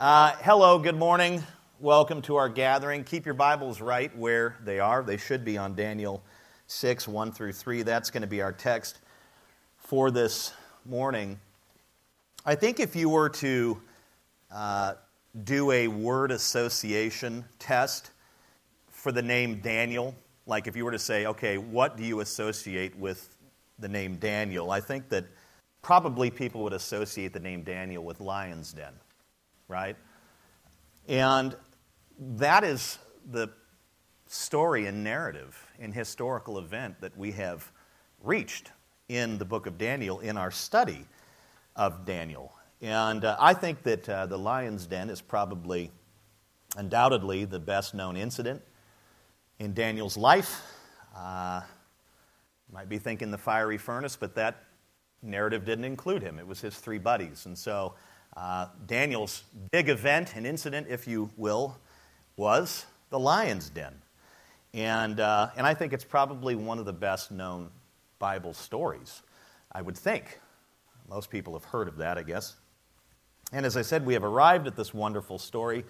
Uh, hello, good morning. Welcome to our gathering. Keep your Bibles right where they are. They should be on Daniel 6, 1 through 3. That's going to be our text for this morning. I think if you were to uh, do a word association test for the name Daniel, like if you were to say, okay, what do you associate with the name Daniel? I think that probably people would associate the name Daniel with Lion's Den right? And that is the story and narrative and historical event that we have reached in the book of Daniel in our study of Daniel. And uh, I think that uh, the lion's den is probably, undoubtedly, the best known incident in Daniel's life. Uh, might be thinking the fiery furnace, but that narrative didn't include him. It was his three buddies. And so uh, Daniel's big event, an incident, if you will, was the lion's den. And, uh, and I think it's probably one of the best known Bible stories, I would think. Most people have heard of that, I guess. And as I said, we have arrived at this wonderful story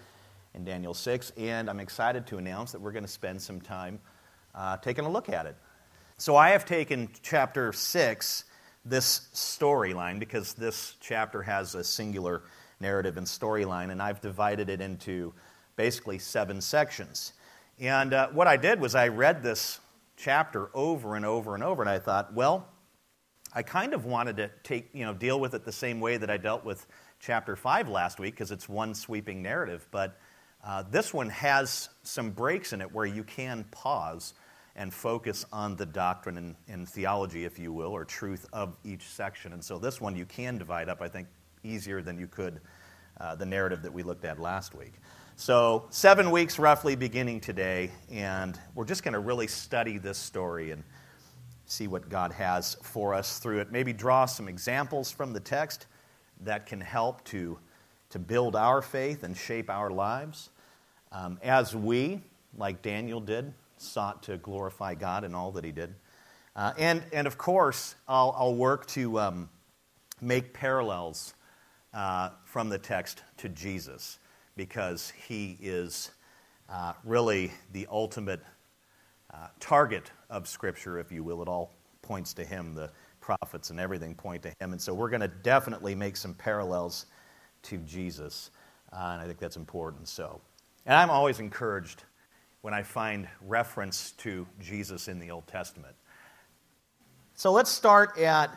in Daniel 6, and I'm excited to announce that we're going to spend some time uh, taking a look at it. So I have taken chapter 6 this storyline because this chapter has a singular narrative and storyline, and I've divided it into basically seven sections. And uh, what I did was I read this chapter over and over and over, and I thought, well, I kind of wanted to take, you know, deal with it the same way that I dealt with chapter 5 last week because it's one sweeping narrative, but uh, this one has some breaks in it where you can pause and focus on the doctrine and, and, theology, if you will, or truth of each section. And so this one you can divide up, I think, easier than you could uh, the narrative that we looked at last week. So, seven weeks roughly beginning today, and we're just going to really study this story and see what God has for us through it. Maybe draw some examples from the text that can help to, to build our faith and shape our lives um, as we, like Daniel did, sought to glorify God in all that he did. Uh, and, and of course, I'll, I'll work to um, make parallels uh, from the text to Jesus because he is uh, really the ultimate uh, target of Scripture, if you will. It all points to him. The prophets and everything point to him. And so we're going to definitely make some parallels to Jesus. Uh, and I think that's important. So, and I'm always encouraged when I find reference to Jesus in the Old Testament. So let's start at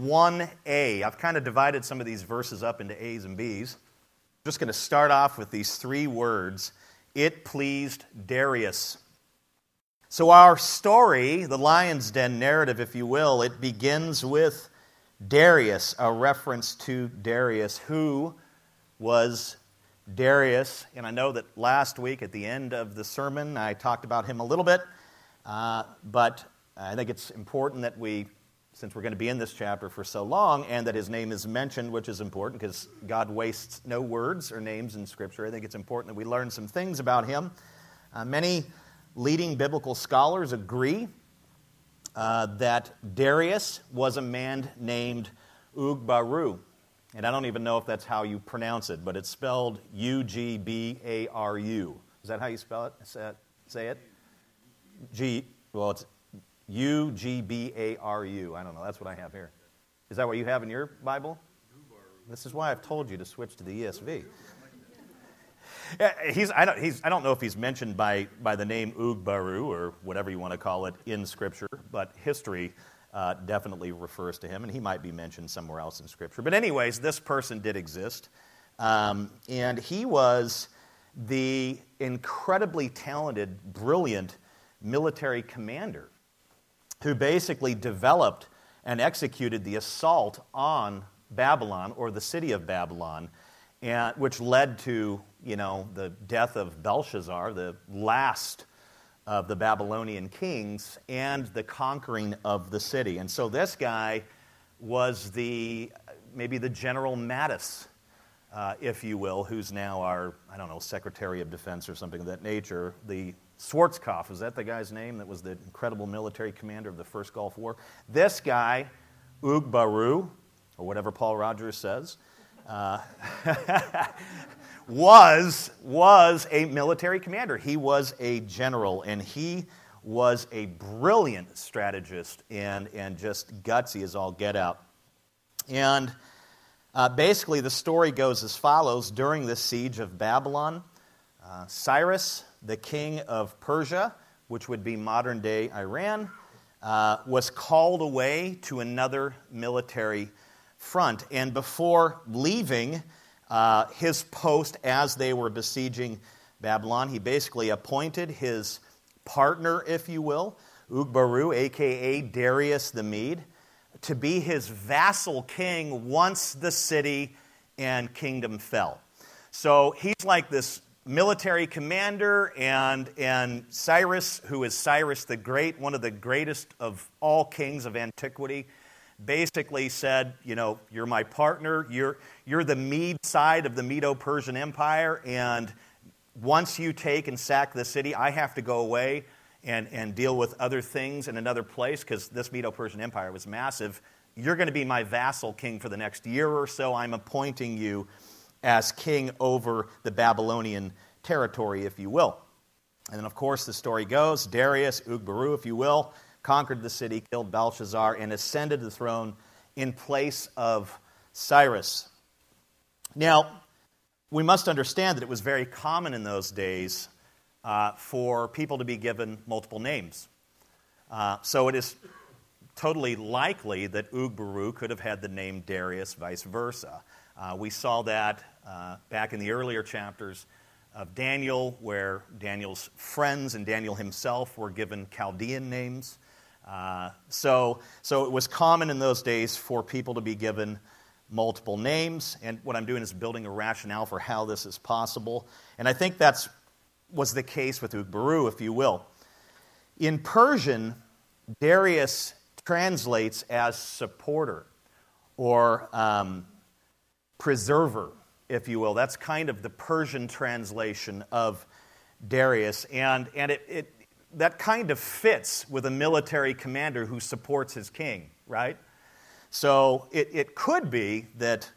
1a. I've kind of divided some of these verses up into A's and B's. I'm just going to start off with these three words It pleased Darius. So, our story, the lion's den narrative, if you will, it begins with Darius, a reference to Darius, who was Darius, and I know that last week at the end of the sermon I talked about him a little bit, uh, but I think it's important that we, since we're going to be in this chapter for so long, and that his name is mentioned, which is important because God wastes no words or names in Scripture. I think it's important that we learn some things about him. Uh, many leading biblical scholars agree uh, that Darius was a man named Ugbaru. And I don't even know if that's how you pronounce it, but it's spelled U G B A R U. Is that how you spell it? Say it? G, well, it's U G B A R U. I don't know. That's what I have here. Is that what you have in your Bible? This is why I've told you to switch to the ESV. He's, I, don't, he's, I don't know if he's mentioned by, by the name Ugbaru or whatever you want to call it in Scripture, but history uh, definitely refers to him, and he might be mentioned somewhere else in Scripture. But, anyways, this person did exist, um, and he was the incredibly talented, brilliant military commander who basically developed and executed the assault on Babylon or the city of Babylon, and, which led to you know the death of Belshazzar, the last of the Babylonian kings and the conquering of the city. And so this guy was the maybe the General Mattis, uh, if you will, who's now our, I don't know, Secretary of Defense or something of that nature. The Schwarzkopf, is that the guy's name that was the incredible military commander of the First Gulf War? This guy, Ugbaru, or whatever Paul Rogers says, uh, was, was a military commander. He was a general, and he was a brilliant strategist and, and just gutsy as all get out. And uh, basically, the story goes as follows During the siege of Babylon, uh, Cyrus, the king of Persia, which would be modern day Iran, uh, was called away to another military front. And before leaving uh, his post as they were besieging Babylon, he basically appointed his partner, if you will, Ugbaru, aka Darius the Mede, to be his vassal king once the city and kingdom fell. So he's like this military commander, and, and Cyrus, who is Cyrus the Great, one of the greatest of all kings of antiquity, basically said, You know, you're my partner, you're, you're the Mede side of the Medo Persian Empire, and once you take and sack the city, I have to go away and, and deal with other things in another place because this Medo Persian Empire was massive. You're going to be my vassal king for the next year or so. I'm appointing you as king over the Babylonian territory, if you will. And then, of course, the story goes Darius, Ugbaru, if you will, conquered the city, killed Belshazzar, and ascended the throne in place of Cyrus. Now, we must understand that it was very common in those days uh, for people to be given multiple names. Uh, so it is totally likely that Ugbaru could have had the name Darius, vice versa. Uh, we saw that uh, back in the earlier chapters of Daniel, where Daniel's friends and Daniel himself were given Chaldean names. Uh, so, so it was common in those days for people to be given multiple names. And what I'm doing is building a rationale for how this is possible. And I think that's was the case with Ugbaru, if you will. In Persian, Darius translates as supporter or um, preserver, if you will. That's kind of the Persian translation of Darius. And, and it, it, that kind of fits with a military commander who supports his king, right? So it, it could be that,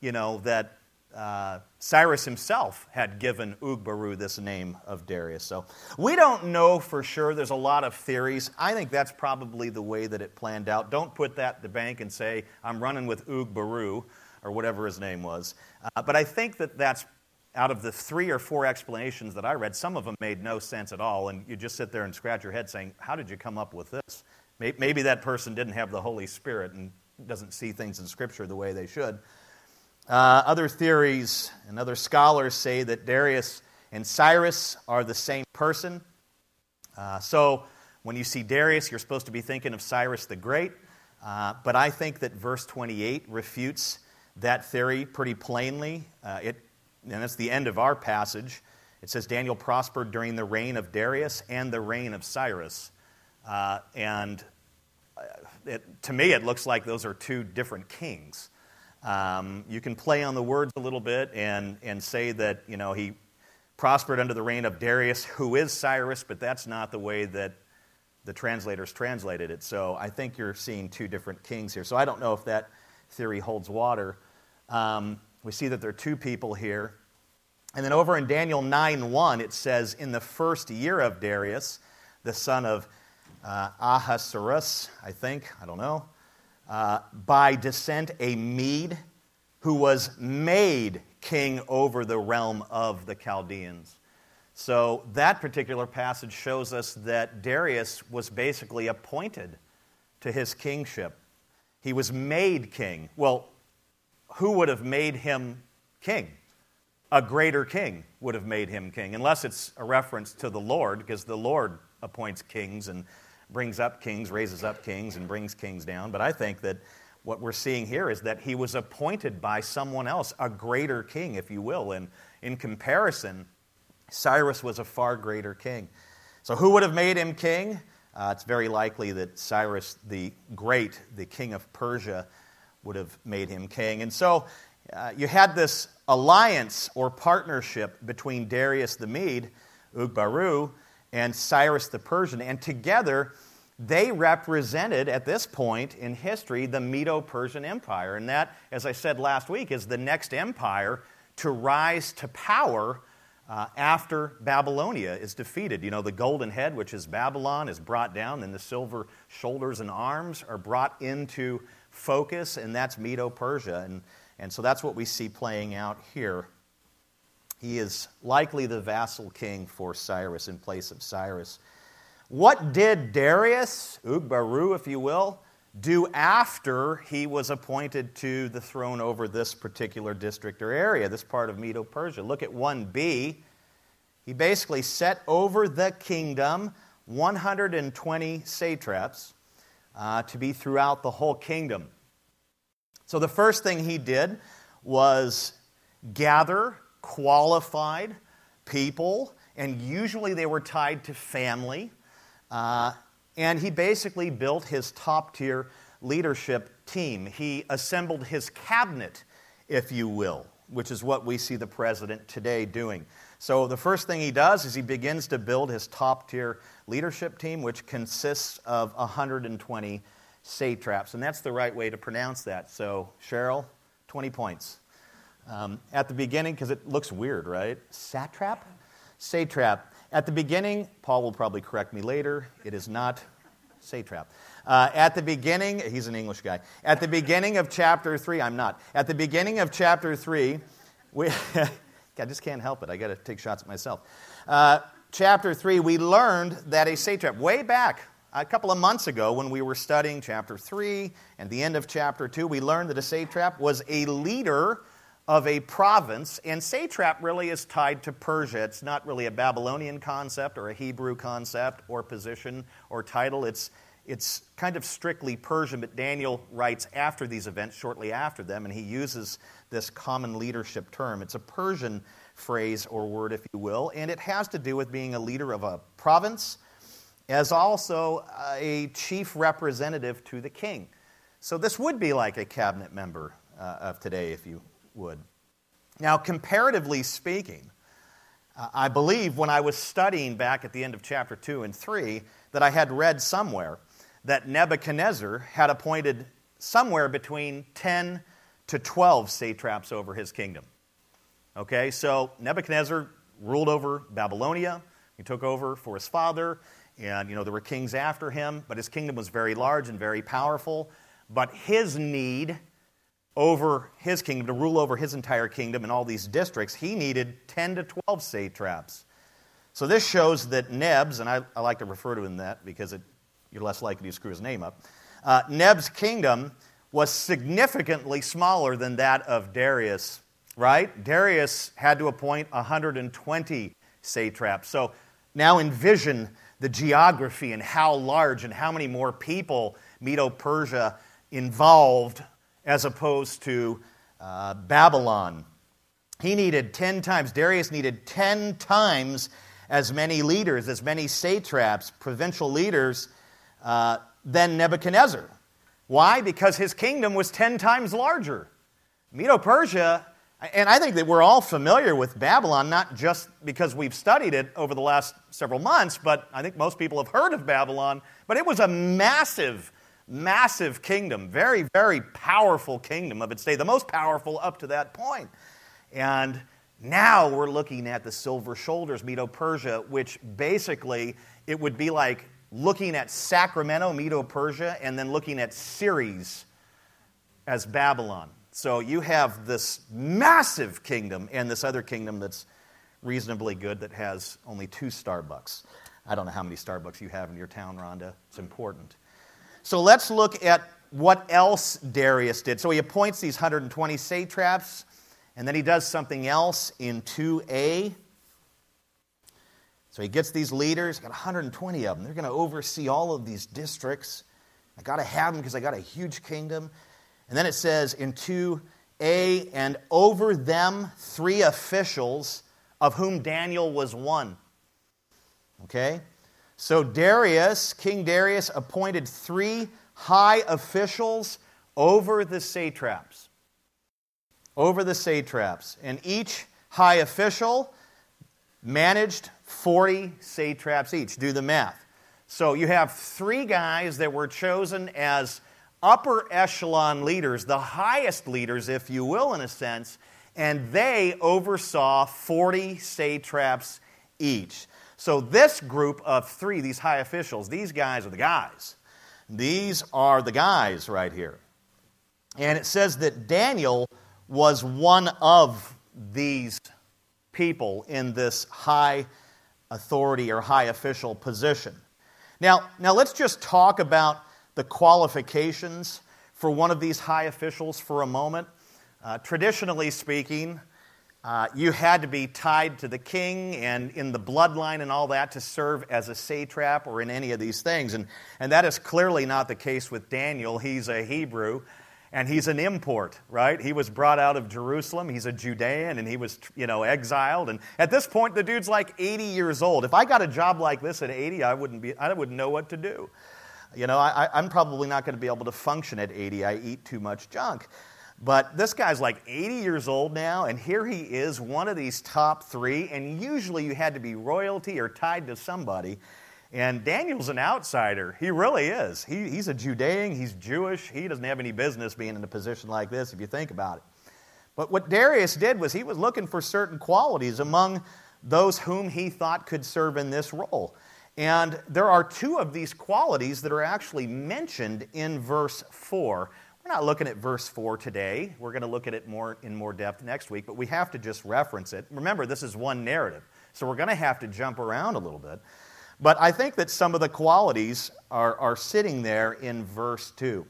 you know, that uh, Cyrus himself had given Ugbaru this name of Darius. So we don't know for sure. There's a lot of theories. I think that's probably the way that it planned out. Don't put that the bank and say, I'm running with Ugbaru or whatever his name was. Uh, but I think that that's out of the three or four explanations that I read, some of them made no sense at all. And you just sit there and scratch your head saying, How did you come up with this? Maybe that person didn't have the Holy Spirit and doesn't see things in Scripture the way they should. Uh, other theories and other scholars say that Darius and Cyrus are the same person. Uh, so when you see Darius, you're supposed to be thinking of Cyrus the Great. Uh, but I think that verse 28 refutes that theory pretty plainly. Uh, it, and that's the end of our passage. It says Daniel prospered during the reign of Darius and the reign of Cyrus. Uh, and uh, it, to me, it looks like those are two different kings. Um, you can play on the words a little bit and, and say that, you know, he prospered under the reign of Darius, who is Cyrus, but that's not the way that the translators translated it. So I think you're seeing two different kings here. So I don't know if that theory holds water. Um, we see that there are two people here. And then over in Daniel 9 1, it says, In the first year of Darius, the son of uh, Ahasuerus, I think, I don't know, uh, by descent a Mede who was made king over the realm of the Chaldeans. So that particular passage shows us that Darius was basically appointed to his kingship. He was made king. Well, who would have made him king? A greater king would have made him king, unless it's a reference to the Lord, because the Lord appoints kings and brings up kings, raises up kings, and brings kings down. But I think that what we're seeing here is that he was appointed by someone else, a greater king, if you will. And in comparison, Cyrus was a far greater king. So, who would have made him king? Uh, it's very likely that Cyrus the Great, the king of Persia, would have made him king. And so, uh, you had this alliance or partnership between Darius the Mede, Ugbaru, and Cyrus the Persian. And together, they represented, at this point in history, the Medo Persian Empire. And that, as I said last week, is the next empire to rise to power uh, after Babylonia is defeated. You know, the golden head, which is Babylon, is brought down, and the silver shoulders and arms are brought into focus, and that's Medo Persia. And, and so that's what we see playing out here. He is likely the vassal king for Cyrus in place of Cyrus. What did Darius, Ugbaru, if you will, do after he was appointed to the throne over this particular district or area, this part of Medo Persia. Look at 1b. He basically set over the kingdom 120 satraps uh, to be throughout the whole kingdom. So the first thing he did was gather qualified people, and usually they were tied to family. Uh, and he basically built his top tier leadership team. He assembled his cabinet, if you will, which is what we see the president today doing. So the first thing he does is he begins to build his top tier leadership team, which consists of 120 satraps. And that's the right way to pronounce that. So, Cheryl, 20 points. Um, at the beginning, because it looks weird, right? Satrap? Satrap. At the beginning, Paul will probably correct me later, it is not satrap. Uh, at the beginning, he's an English guy. At the beginning of chapter 3, I'm not. At the beginning of chapter 3, we, I just can't help it. I got to take shots at myself. Uh, chapter 3, we learned that a satrap, way back a couple of months ago when we were studying chapter 3 and the end of chapter 2, we learned that a satrap was a leader of a province, and satrap really is tied to Persia. It's not really a Babylonian concept or a Hebrew concept or position or title. It's, it's kind of strictly Persian, but Daniel writes after these events, shortly after them, and he uses this common leadership term. It's a Persian phrase or word, if you will, and it has to do with being a leader of a province as also a chief representative to the king. So this would be like a cabinet member uh, of today, if you would. Now, comparatively speaking, uh, I believe when I was studying back at the end of chapter 2 and 3 that I had read somewhere that Nebuchadnezzar had appointed somewhere between 10 to 12 satraps over his kingdom. Okay, so Nebuchadnezzar ruled over Babylonia. He took over for his father, and you know there were kings after him, but his kingdom was very large and very powerful. But his need over his kingdom, to rule over his entire kingdom and all these districts, he needed 10 to 12 satraps. So this shows that Neb's, and I, I like to refer to him that because it, you're less likely to screw his name up, uh, Neb's kingdom was significantly smaller than that of Darius, right? Darius had to appoint 120 satraps. So now envision the geography and how large and how many more people Medo Persia involved as opposed to uh, Babylon. He needed 10 times, Darius needed 10 times as many leaders, as many satraps, provincial leaders, uh, than Nebuchadnezzar. Why? Because his kingdom was 10 times larger. Medo Persia, and I think that we're all familiar with Babylon, not just because we've studied it over the last several months, but I think most people have heard of Babylon. But it was a massive massive kingdom, very, very powerful kingdom of its day, the most powerful up to that point. And now we're looking at the silver shoulders, Medo Persia, which basically it would be like looking at Sacramento, Medo Persia, and then looking at Ceres as Babylon. So you have this massive kingdom and this other kingdom that's reasonably good that has only two Starbucks. I don't know how many Starbucks you have in your town, Rhonda. It's important. So let's look at what else Darius did. So he appoints these 120 satraps, and then he does something else in 2a. So he gets these leaders, got 120 of them. They're going to oversee all of these districts. I got to have them because I got a huge kingdom. And then it says in 2a, and over them three officials, of whom Daniel was one. Okay? So Darius, King Darius, appointed three high officials over the satraps. Over the satraps. And each high official managed 40 satraps each. Do the math. So you have three guys that were chosen as upper echelon leaders, the highest leaders, if you will, in a sense, and they oversaw 40 satraps each. So, this group of three, these high officials, these guys are the guys. These are the guys right here. And it says that Daniel was one of these people in this high authority or high official position. Now, now let's just talk about the qualifications for one of these high officials for a moment. Uh, traditionally speaking, uh, you had to be tied to the king and in the bloodline and all that to serve as a satrap or in any of these things. And, and that is clearly not the case with Daniel. He's a Hebrew and he's an import, right? He was brought out of Jerusalem. He's a Judean, and he was, you know, exiled. And at this point, the dude's like 80 years old. If I got a job like this at 80, I wouldn't be, I wouldn't know what to do. You know, I, I'm probably not going to be able to function at 80. I eat too much junk. But this guy's like 80 years old now, and here he is, one of these top three. And usually you had to be royalty or tied to somebody. And Daniel's an outsider. He really is. He, he's a Judean, he's Jewish. He doesn't have any business being in a position like this if you think about it. But what Darius did was he was looking for certain qualities among those whom he thought could serve in this role. And there are two of these qualities that are actually mentioned in verse 4. We're not looking at verse 4 today. We're going to look at it more in more depth next week, but we have to just reference it. Remember, this is one narrative, so we're going to have to jump around a little bit. But I think that some of the qualities are, are sitting there in verse 2.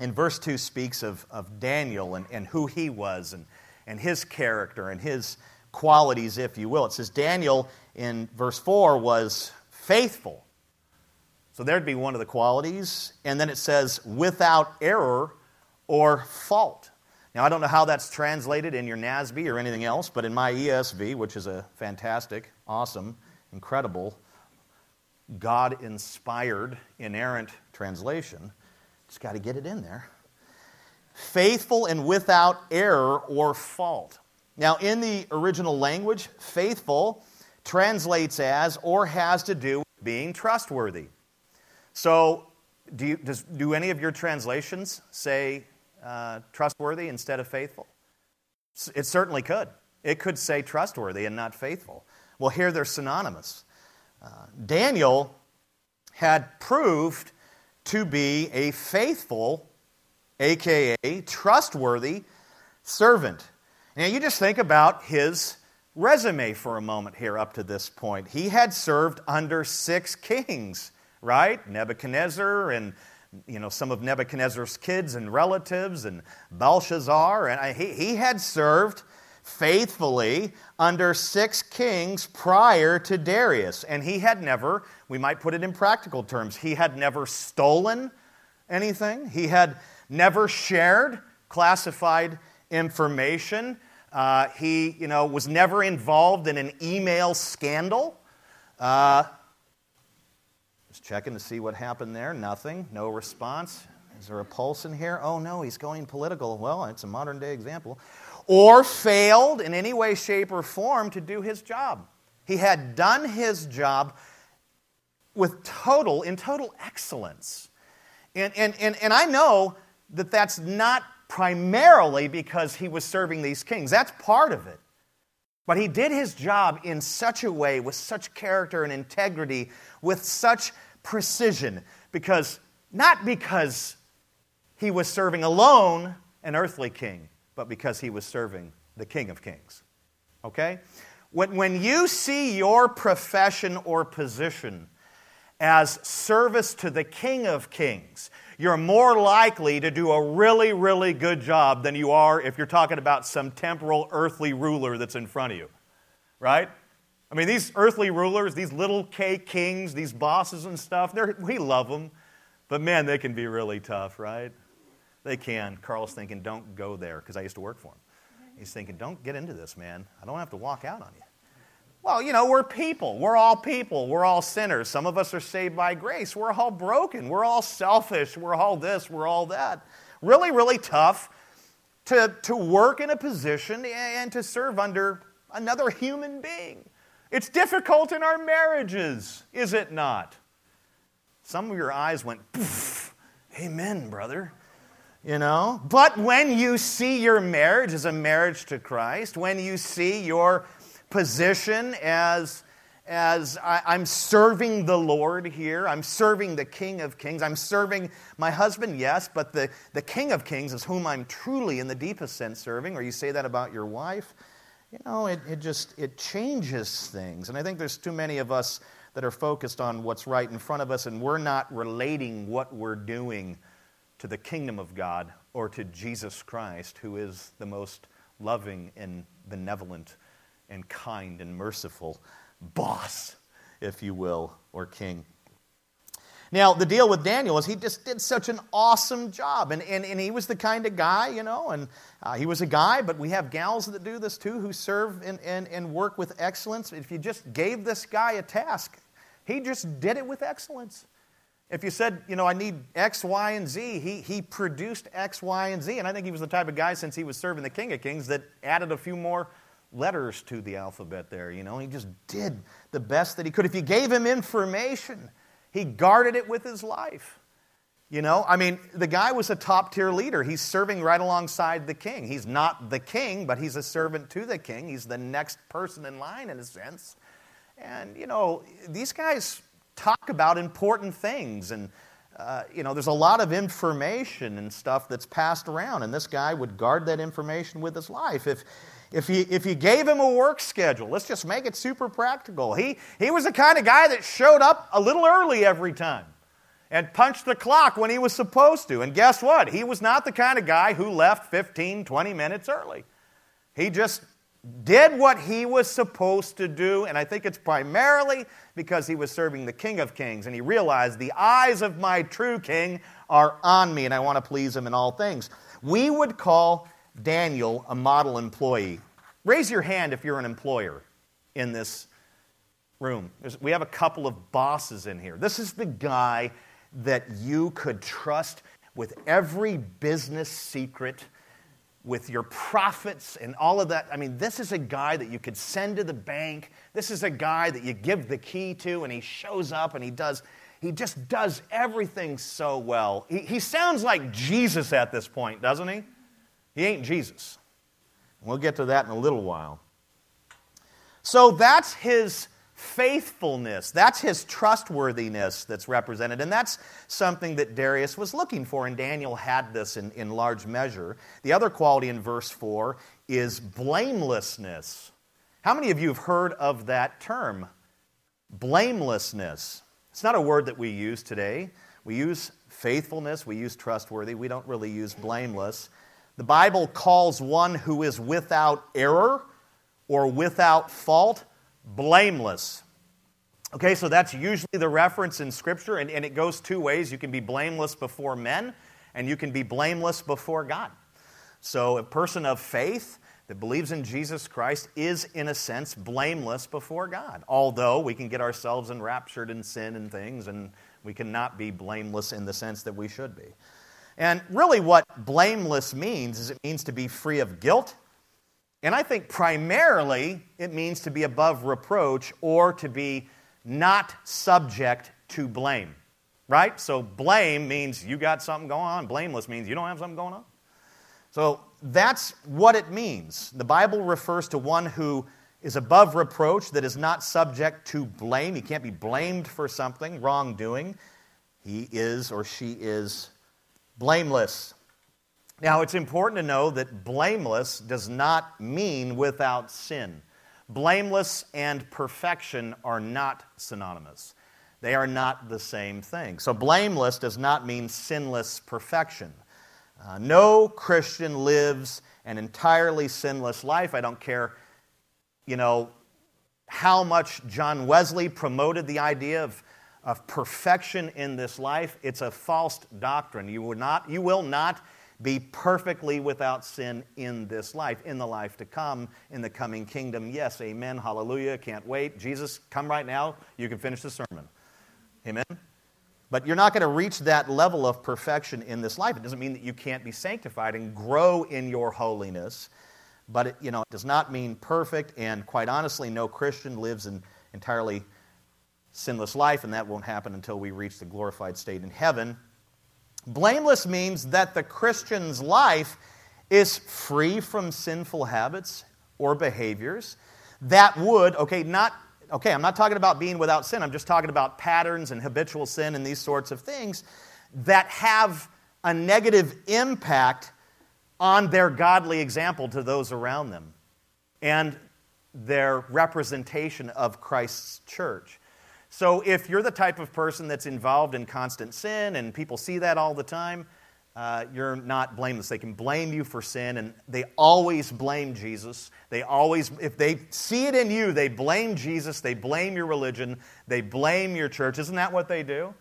And verse 2 speaks of, of Daniel and, and who he was and, and his character and his qualities, if you will. It says Daniel in verse 4 was faithful. So there'd be one of the qualities. And then it says without error or fault. Now, I don't know how that's translated in your NASB or anything else, but in my ESV, which is a fantastic, awesome, incredible God inspired, inerrant translation. Just got to get it in there. Faithful and without error or fault. Now, in the original language, faithful translates as or has to do with being trustworthy. So, do, you, does, do any of your translations say uh, trustworthy instead of faithful? It certainly could. It could say trustworthy and not faithful. Well, here they're synonymous. Uh, Daniel had proved to be a faithful, aka trustworthy servant. Now, you just think about his resume for a moment here up to this point. He had served under six kings, right? Nebuchadnezzar and you know some of Nebuchadnezzar's kids and relatives and Belshazzar and he, he had served faithfully under six kings prior to Darius. And he had never, we might put it in practical terms, he had never stolen anything, he had never shared classified information. Uh, he, you know, was never involved in an email scandal. Uh, just checking to see what happened there. Nothing. No response. Is there a pulse in here? Oh no, he's going political. Well, it's a modern day example or failed in any way, shape, or form to do his job. He had done his job with total, in total excellence. And, and, and, and I know that that's not primarily because he was serving these kings, that's part of it. But he did his job in such a way, with such character and integrity, with such precision, because not because he was serving alone an earthly king, but because he was serving the King of Kings. Okay? When, when you see your profession or position as service to the King of Kings, you're more likely to do a really, really good job than you are if you're talking about some temporal earthly ruler that's in front of you. Right? I mean, these earthly rulers, these little K kings, these bosses and stuff, we love them. But man, they can be really tough, right? They can. Carl's thinking, don't go there, because I used to work for him. He's thinking, don't get into this, man. I don't have to walk out on you. Well, you know, we're people. We're all people. We're all sinners. Some of us are saved by grace. We're all broken. We're all selfish. We're all this. We're all that. Really, really tough to, to work in a position and to serve under another human being. It's difficult in our marriages, is it not? Some of your eyes went, Amen, brother. you know? But when you see your marriage as a marriage to Christ, when you see your position as as I, am serving the Lord here. I'm serving the King of Kings. I'm serving my husband, yes, but the, the King of Kings is whom I'm truly, in the deepest sense, serving. Or you say that about your wife. You know, it, it just it changes things. And I think there's too many of us that are focused on what's right in front of us, and we're not relating what we're doing to the kingdom of God or to Jesus Christ, who is the most loving and benevolent and kind and merciful boss, if you will, or king. Now, the deal with Daniel is he just did such an awesome job. And, and, and he was the kind of guy, you know, and uh, he was a guy, but we have gals that do this too who serve and, and, and work with excellence. If you just gave this guy a task, he just did it with excellence. If you said, you know, I need X, Y, and Z, he, he produced X, Y, and Z. And I think he was the type of guy, since he was serving the King of Kings, that added a few more letters to the alphabet there. You know, he just did the best that he could. If you gave him information, he guarded it with his life. You know, I mean, the guy was a top tier leader. He's serving right alongside the king. He's not the king, but he's a servant to the king. He's the next person in line, in a sense. And, you know, these guys talk about important things. And, uh, you know, there's a lot of information and stuff that's passed around. And this guy would guard that information with his life. If, if you, if you gave him a work schedule, let's just make it super practical. He, he was the kind of guy that showed up a little early every time and punched the clock when he was supposed to. And guess what? He was not the kind of guy who left 15, 20 minutes early. He just did what he was supposed to do, and I think it's primarily because he was serving the King of Kings, and he realized the eyes of my true King are on me, and I want to please him in all things. We would call Daniel a model employee. Raise your hand if you're an employer in this room. There's, we have a couple of bosses in here. This is the guy that you could trust with every business secret, with your profits and all of that. I mean, this is a guy that you could send to the bank. This is a guy that you give the key to, and he shows up and he does. He just does everything so well. He, he sounds like Jesus at this point, doesn't he? He ain't Jesus. We'll get to that in a little while. So that's his faithfulness. That's his trustworthiness that's represented. And that's something that Darius was looking for, and Daniel had this in, in large measure. The other quality in verse 4 is blamelessness. How many of you have heard of that term? Blamelessness. It's not a word that we use today. We use faithfulness, we use trustworthy, we don't really use blameless. The Bible calls one who is without error or without fault blameless. Okay, so that's usually the reference in Scripture, and, and it goes two ways. You can be blameless before men, and you can be blameless before God. So a person of faith that believes in Jesus Christ is, in a sense, blameless before God. Although we can get ourselves enraptured in sin and things, and we cannot be blameless in the sense that we should be. And really, what blameless means is it means to be free of guilt. And I think primarily it means to be above reproach or to be not subject to blame. Right? So blame means you got something going on. Blameless means you don't have something going on. So that's what it means. The Bible refers to one who is above reproach, that is not subject to blame. He can't be blamed for something, wrongdoing. He is or she is blameless. Now, it's important to know that blameless does not mean without sin. Blameless and perfection are not synonymous. They are not the same thing. So, blameless does not mean sinless perfection. Uh, no Christian lives an entirely sinless life. I don't care, you know, how much John Wesley promoted the idea of of perfection in this life, it's a false doctrine. You will not, you will not be perfectly without sin in this life, in the life to come, in the coming kingdom. Yes, amen, hallelujah, can't wait. Jesus, come right now, you can finish the sermon. Amen? But you're not going to reach that level of perfection in this life. It doesn't mean that you can't be sanctified and grow in your holiness, but it, you know, it does not mean perfect, and quite honestly, no Christian lives an entirely sinless life, and that won't happen until we reach the glorified state in heaven. Blameless means that the Christian's life is free from sinful habits or behaviors that would, okay, not, okay, I'm not talking about being without sin, I'm just talking about patterns and habitual sin and these sorts of things that have a negative impact on their godly example to those around them and their representation of Christ's church. So if you're the type of person that's involved in constant sin and people see that all the time, uh, you're not blameless. They can blame you for sin, and they always blame Jesus. They always, if they see it in you, they blame Jesus, they blame your religion, they blame your church. Isn't that what they do?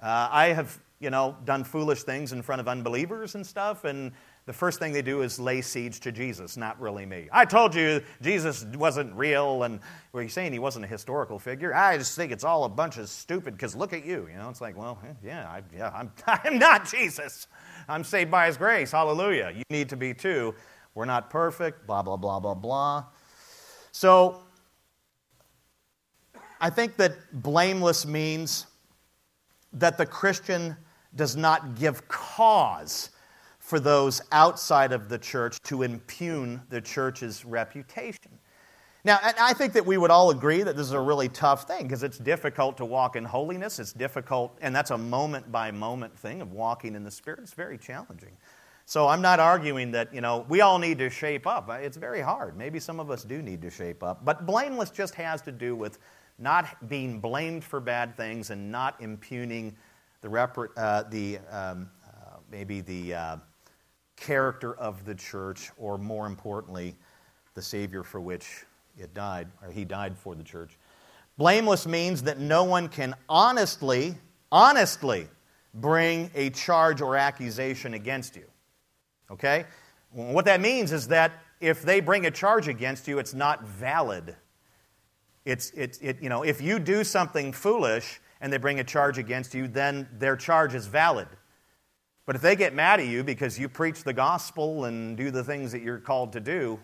Uh, I have, you know, done foolish things in front of unbelievers and stuff, and the first thing they do is lay siege to Jesus, not really me. I told you Jesus wasn't real, and were you saying he wasn't a historical figure? I just think it's all a bunch of stupid, because look at you. You know, it's like, well, eh, yeah, I, yeah I'm, I'm not Jesus. I'm saved by his grace. Hallelujah. You need to be too. We're not perfect, blah, blah, blah, blah, blah. So, I think that blameless means that the Christian does not give cause for those outside of the church to impugn the church's reputation. Now, I think that we would all agree that this is a really tough thing because it's difficult to walk in holiness. It's difficult, and that's a moment by moment thing of walking in the Spirit. It's very challenging. So I'm not arguing that, you know, we all need to shape up. It's very hard. Maybe some of us do need to shape up. But blameless just has to do with not being blamed for bad things and not impugning the, uh, the um, uh, maybe the. Uh, character of the church, or more importantly, the Savior for which it died, or he died for the church. Blameless means that no one can honestly, honestly bring a charge or accusation against you. Okay? What that means is that if they bring a charge against you, it's not valid. It's, it, it, you know, if you do something foolish and they bring a charge against you, then their charge is valid. But if they get mad at you because you preach the gospel and do the things that you're called to do,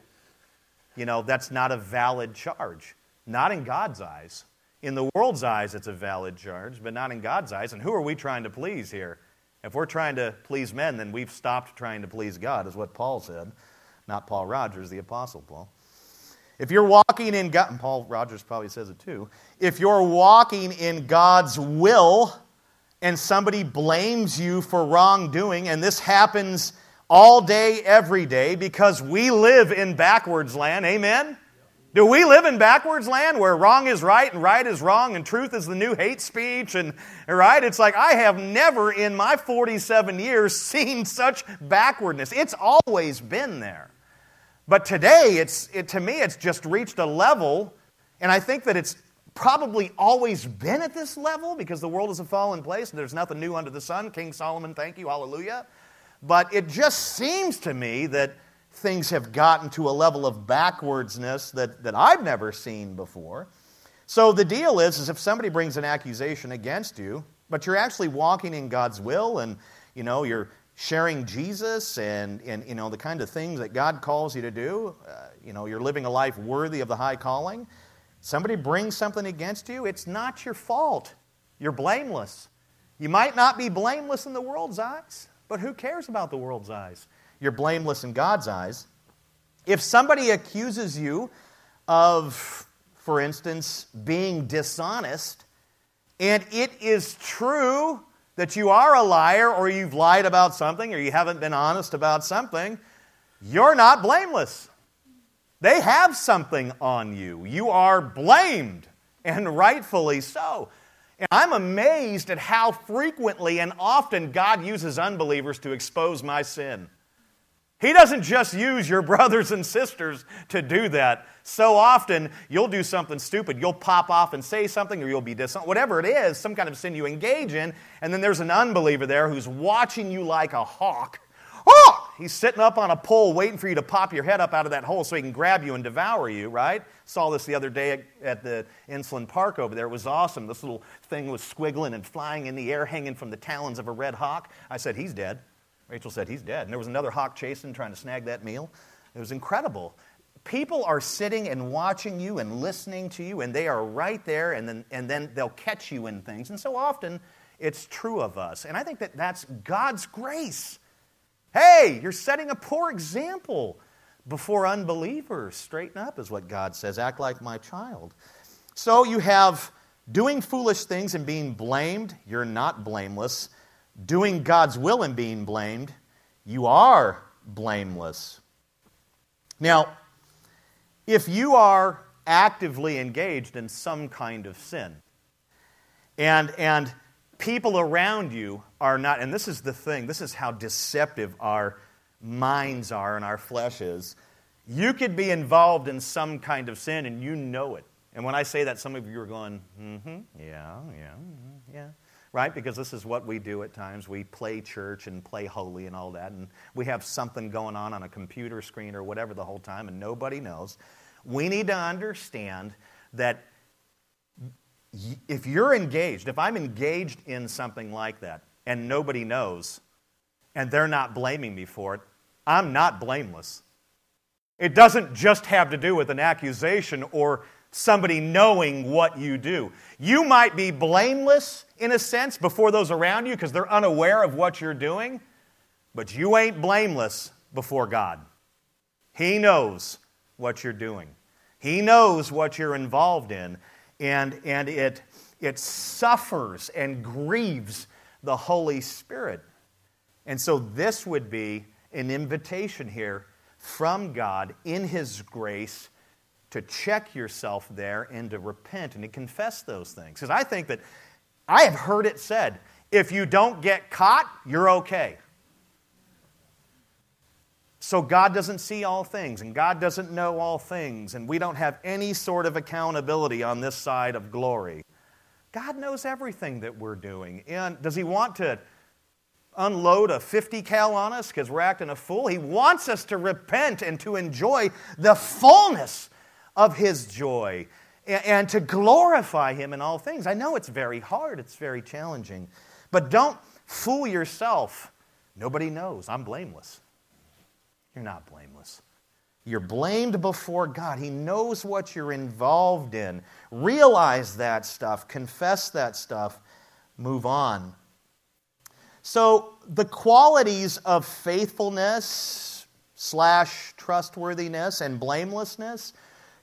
you know, that's not a valid charge. Not in God's eyes. In the world's eyes, it's a valid charge, but not in God's eyes. And who are we trying to please here? If we're trying to please men, then we've stopped trying to please God, is what Paul said. Not Paul Rogers, the Apostle Paul. If you're walking in God, and Paul Rogers probably says it too, if you're walking in God's will, and somebody blames you for wrongdoing, and this happens all day, every day, because we live in backwards land. Amen? Do we live in backwards land where wrong is right and right is wrong and truth is the new hate speech? And right? It's like I have never in my 47 years seen such backwardness. It's always been there. But today, it's, it, to me, it's just reached a level, and I think that it's probably always been at this level because the world is a fallen place and there's nothing new under the sun. King Solomon, thank you, hallelujah. But it just seems to me that things have gotten to a level of backwardsness that, that I've never seen before. So the deal is, is if somebody brings an accusation against you, but you're actually walking in God's will and you know you're sharing Jesus and, and you know the kind of things that God calls you to do, uh, you know you're living a life worthy of the high calling Somebody brings something against you, it's not your fault. You're blameless. You might not be blameless in the world's eyes, but who cares about the world's eyes? You're blameless in God's eyes. If somebody accuses you of, for instance, being dishonest, and it is true that you are a liar or you've lied about something or you haven't been honest about something, you're not blameless. They have something on you. You are blamed, and rightfully so. And I'm amazed at how frequently and often God uses unbelievers to expose my sin. He doesn't just use your brothers and sisters to do that. So often, you'll do something stupid. You'll pop off and say something, or you'll be dishonest. Whatever it is, some kind of sin you engage in, and then there's an unbeliever there who's watching you like a hawk! He's sitting up on a pole waiting for you to pop your head up out of that hole so he can grab you and devour you, right? Saw this the other day at the Insulin Park over there. It was awesome. This little thing was squiggling and flying in the air, hanging from the talons of a red hawk. I said, He's dead. Rachel said, He's dead. And there was another hawk chasing, trying to snag that meal. It was incredible. People are sitting and watching you and listening to you, and they are right there, and then, and then they'll catch you in things. And so often, it's true of us. And I think that that's God's grace. Hey, you're setting a poor example before unbelievers. Straighten up, is what God says. Act like my child. So you have doing foolish things and being blamed. You're not blameless. Doing God's will and being blamed. You are blameless. Now, if you are actively engaged in some kind of sin, and, and people around you are not, and this is the thing, this is how deceptive our minds are and our flesh is. You could be involved in some kind of sin and you know it. And when I say that, some of you are going, mm hmm, yeah, yeah, mm-hmm, yeah. Right? Because this is what we do at times. We play church and play holy and all that. And we have something going on on a computer screen or whatever the whole time, and nobody knows. We need to understand that if you're engaged, if I'm engaged in something like that and nobody knows and they're not blaming me for it, I'm not blameless. It doesn't just have to do with an accusation or somebody knowing what you do. You might be blameless in a sense before those around you because they're unaware of what you're doing, but you ain't blameless before God. He knows what you're doing, He knows what you're involved in, and, and it, it suffers and grieves the Holy Spirit. And so, this would be an invitation here from God in His grace to check yourself there and to repent and to confess those things. Because I think that I have heard it said if you don't get caught, you're okay. So God doesn't see all things, and God doesn't know all things, and we don't have any sort of accountability on this side of glory. God knows everything that we're doing. And does He want to unload a 50 cal on us because we're acting a fool? He wants us to repent and to enjoy the fullness of His joy and to glorify Him in all things. I know it's very hard, it's very challenging, but don't fool yourself. Nobody knows. I'm blameless. You're not blameless. You're blamed before God. He knows what you're involved in. Realize that stuff, confess that stuff, move on. So, the qualities of faithfulness slash trustworthiness and blamelessness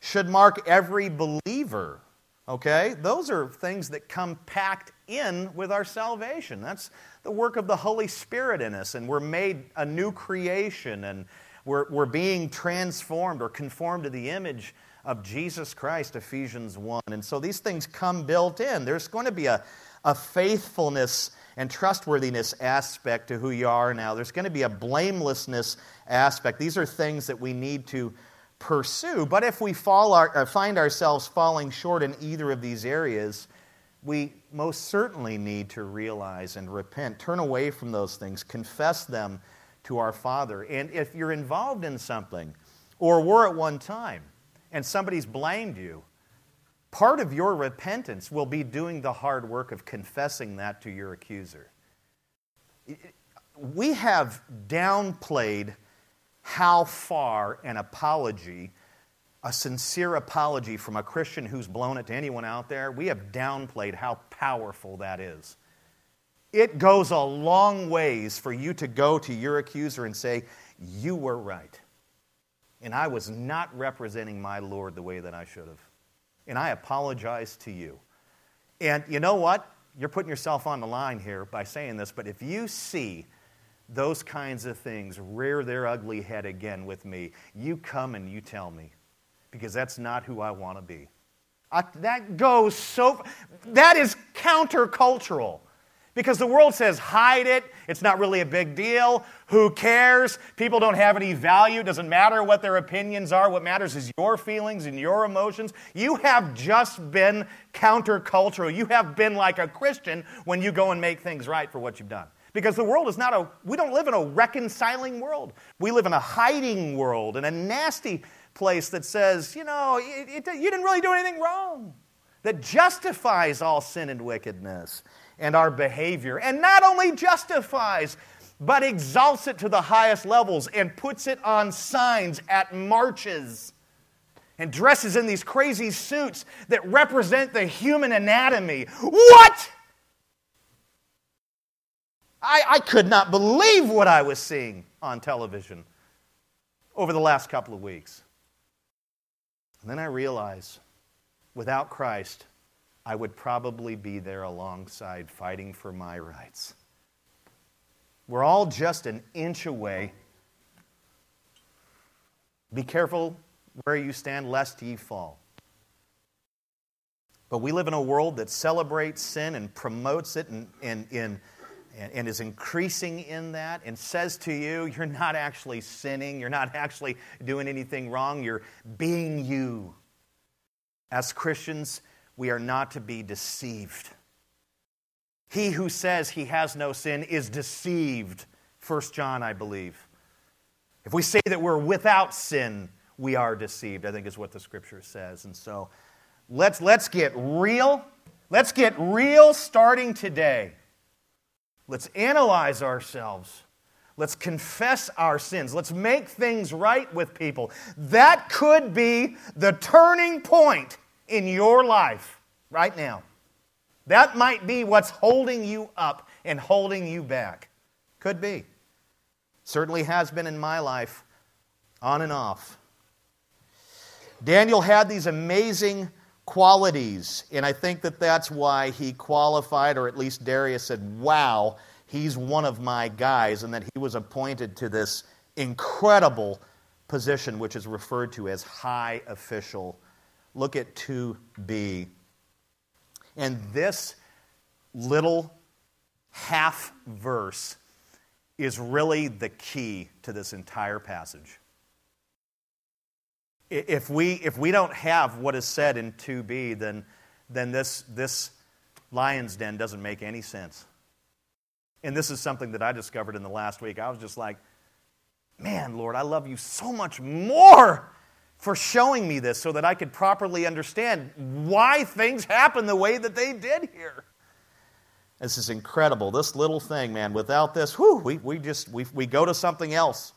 should mark every believer. Okay? Those are things that come packed in with our salvation. That's the work of the Holy Spirit in us, and we're made a new creation and we're, we're being transformed or conformed to the image of Jesus Christ, Ephesians 1. And so these things come built in. There's going to be a, a faithfulness and trustworthiness aspect to who you are now. There's going to be a blamelessness aspect. These are things that we need to pursue. But if we fall our, uh, find ourselves falling short in either of these areas, we most certainly need to realize and repent. Turn away from those things, confess them to our Father. And if you're involved in something, or were at one time, and somebody's blamed you, part of your repentance will be doing the hard work of confessing that to your accuser. We have downplayed how far an apology, a sincere apology from a Christian who's blown it to anyone out there, we have downplayed how powerful that is. It goes a long ways for you to go to your accuser and say, You were right. And I was not representing my Lord the way that I should have. And I apologize to you. And you know what? You're putting yourself on the line here by saying this, but if you see those kinds of things rear their ugly head again with me, you come and you tell me, because that's not who I want to be. I, that goes so, that is countercultural. Because the world says, hide it. It's not really a big deal. Who cares? People don't have any value. It doesn't matter what their opinions are. What matters is your feelings and your emotions. You have just been countercultural. You have been like a Christian when you go and make things right for what you've done. Because the world is not a, we don't live in a reconciling world. We live in a hiding world, in a nasty place that says, you know, it, it, you didn't really do anything wrong, that justifies all sin and wickedness and our behavior, and not only justifies, but exalts it to the highest levels and puts it on signs at marches and dresses in these crazy suits that represent the human anatomy. What? I, I could not believe what I was seeing on television over the last couple of weeks. And then I realized without Christ, I would probably be there alongside fighting for my rights. We're all just an inch away. Be careful where you stand, lest ye fall. But we live in a world that celebrates sin and promotes it and, and, and, and, is increasing in that and says to you, you're not actually sinning, you're not actually doing anything wrong, you're being you. As Christians, we are not to be deceived. He who says he has no sin is deceived. 1 John, I believe. If we say that we're without sin, we are deceived, I think is what the scripture says. And so let's, let's get real. Let's get real starting today. Let's analyze ourselves. Let's confess our sins. Let's make things right with people. That could be the turning point in your life right now. That might be what's holding you up and holding you back. Could be. Certainly has been in my life, on and off. Daniel had these amazing qualities, and I think that that's why he qualified, or at least Darius said, Wow, he's one of my guys, and that he was appointed to this incredible position, which is referred to as high official. Look at 2b. And this little half verse is really the key to this entire passage. If we, if we don't have what is said in 2b, then, then this, this lion's den doesn't make any sense. And this is something that I discovered in the last week. I was just like, man, Lord, I love you so much more for showing me this so that I could properly understand why things happen the way that they did here. This is incredible. This little thing, man, without this, whew, we, we just we, we go to something else.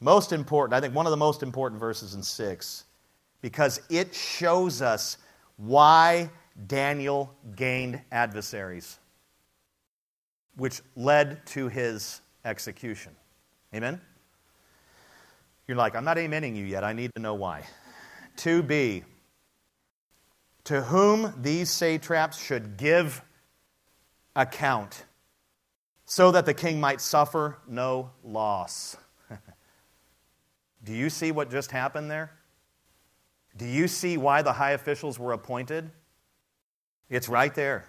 Most important, I think one of the most important verses in 6, because it shows us why Daniel gained adversaries, which led to his execution. Amen? You're like, I'm not amening you yet. I need to know why. 2b, to whom these satraps should give account, so that the king might suffer no loss. Do you see what just happened there? Do you see why the high officials were appointed? It's right there.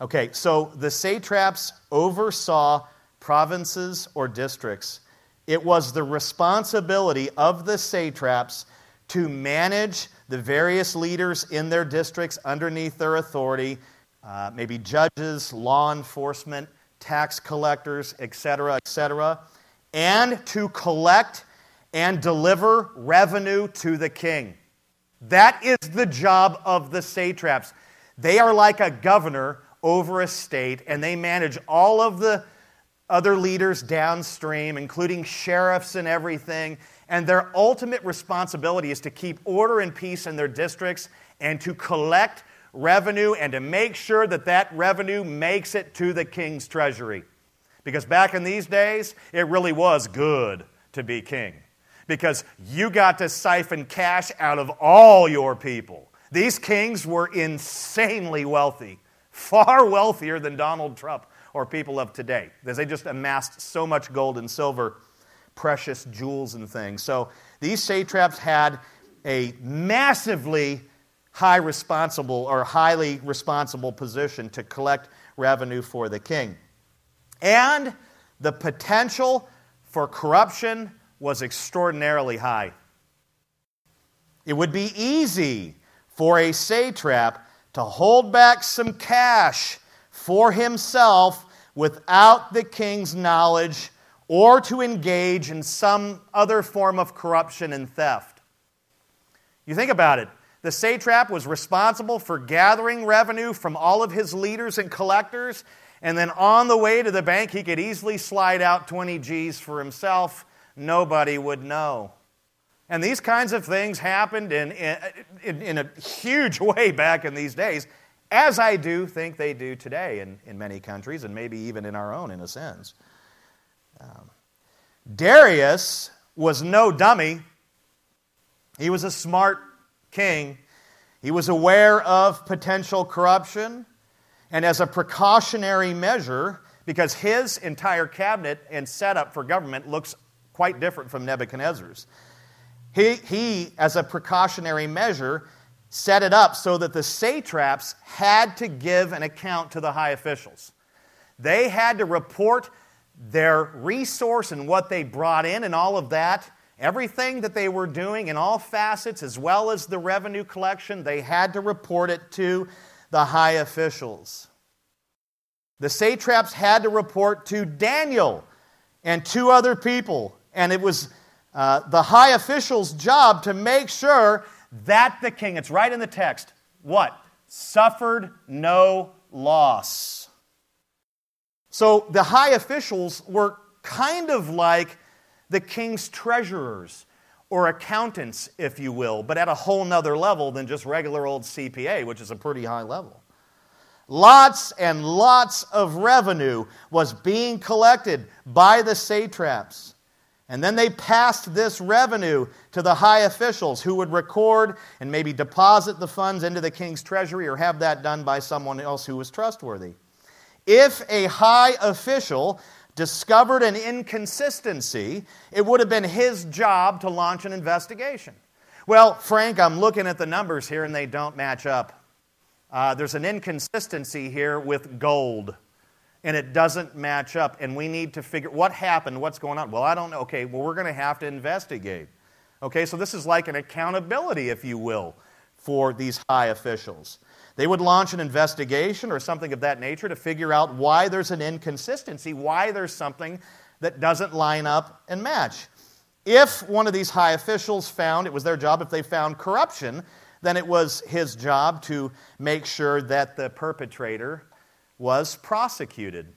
Okay, so the satraps oversaw provinces or districts. It was the responsibility of the satraps to manage the various leaders in their districts underneath their authority, uh, maybe judges, law enforcement, tax collectors, etc., etc and to collect and deliver revenue to the king. That is the job of the satraps. They are like a governor over a state, and they manage all of the other leaders downstream, including sheriffs and everything. And their ultimate responsibility is to keep order and peace in their districts and to collect revenue and to make sure that that revenue makes it to the king's treasury. Because back in these days, it really was good to be king. Because you got to siphon cash out of all your people. These kings were insanely wealthy, far wealthier than Donald Trump or people of today, because they just amassed so much gold and silver, precious jewels and things. So these satraps had a massively high responsible or highly responsible position to collect revenue for the king. And the potential for corruption was extraordinarily high. It would be easy for a satrap to hold back some cash for himself without the king's knowledge or to engage in some other form of corruption and theft. You think about it. The satrap was responsible for gathering revenue from all of his leaders and collectors and then on the way to the bank, he could easily slide out 20 G's for himself. Nobody would know. And these kinds of things happened in, in, in a huge way back in these days. As I do think they do today in, in many countries, and maybe even in our own, in a sense. Um, Darius was no dummy. He was a smart king. He was aware of potential corruption. And as a precautionary measure, because his entire cabinet and setup for government looks quite different from Nebuchadnezzar's, he, he as a precautionary measure, set it up so that the satraps had to give an account to the high officials. They had to report their resource and what they brought in and all of that. Everything that they were doing in all facets, as well as the revenue collection, they had to report it to the high officials. The satraps had to report to Daniel and two other people, and it was uh, the high official's job to make sure that the king, it's right in the text, what? Suffered no loss. So the high officials were kind of like the king's treasurers or accountants, if you will, but at a whole nother level than just regular old CPA, which is a pretty high level. Lots and lots of revenue was being collected by the satraps. And then they passed this revenue to the high officials who would record and maybe deposit the funds into the king's treasury or have that done by someone else who was trustworthy. If a high official discovered an inconsistency, it would have been his job to launch an investigation. Well, Frank, I'm looking at the numbers here and they don't match up. Uh, there's an inconsistency here with gold and it doesn't match up, and we need to figure what happened, what's going on. Well, I don't know. Okay, well, we're going to have to investigate. Okay, so this is like an accountability, if you will, for these high officials. They would launch an investigation or something of that nature to figure out why there's an inconsistency, why there's something that doesn't line up and match. If one of these high officials found, it was their job, if they found corruption, then it was his job to make sure that the perpetrator was prosecuted.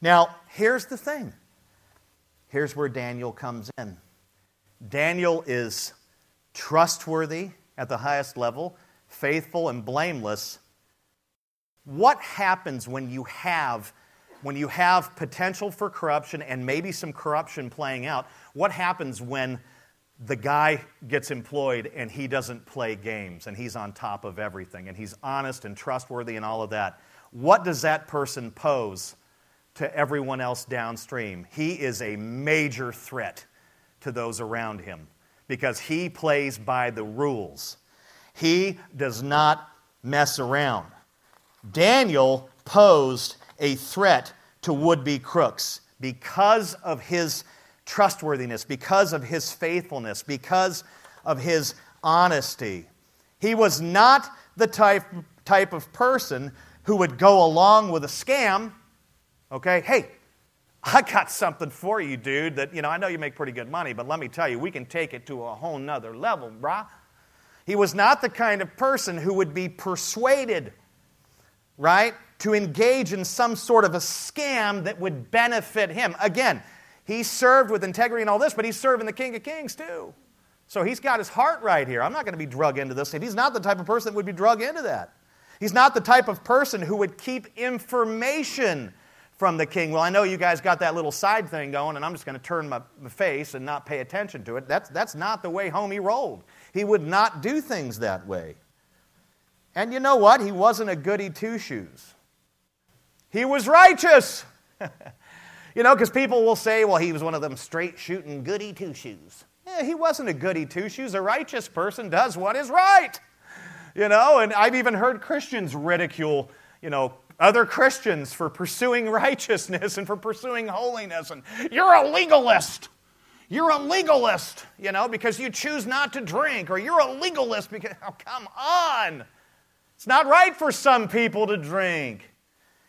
Now, here's the thing. Here's where Daniel comes in. Daniel is trustworthy at the highest level, faithful and blameless. What happens when you have when you have potential for corruption and maybe some corruption playing out? What happens when the guy gets employed and he doesn't play games and he's on top of everything and he's honest and trustworthy and all of that? What does that person pose to everyone else downstream? He is a major threat to those around him because he plays by the rules. He does not mess around. Daniel posed a threat to would be crooks because of his trustworthiness, because of his faithfulness, because of his honesty. He was not the type, type of person who would go along with a scam, okay, hey, I got something for you, dude, that, you know, I know you make pretty good money, but let me tell you, we can take it to a whole nother level, brah. He was not the kind of person who would be persuaded, right, to engage in some sort of a scam that would benefit him. Again, he served with integrity and all this, but he's serving the King of Kings too. So he's got his heart right here. I'm not going to be drug into this. And he's not the type of person that would be drug into that. He's not the type of person who would keep information from the king. Well, I know you guys got that little side thing going, and I'm just going to turn my, my, face and not pay attention to it. That's, that's not the way homie rolled. He would not do things that way. And you know what? He wasn't a goody two shoes. He was righteous. you know, because people will say, well, he was one of them straight shooting goody two shoes. Yeah, he wasn't a goody two shoes. A righteous person does what is right you know, and I've even heard Christians ridicule, you know, other Christians for pursuing righteousness and for pursuing holiness. And you're a legalist. You're a legalist, you know, because you choose not to drink, or you're a legalist because, oh, come on. It's not right for some people to drink.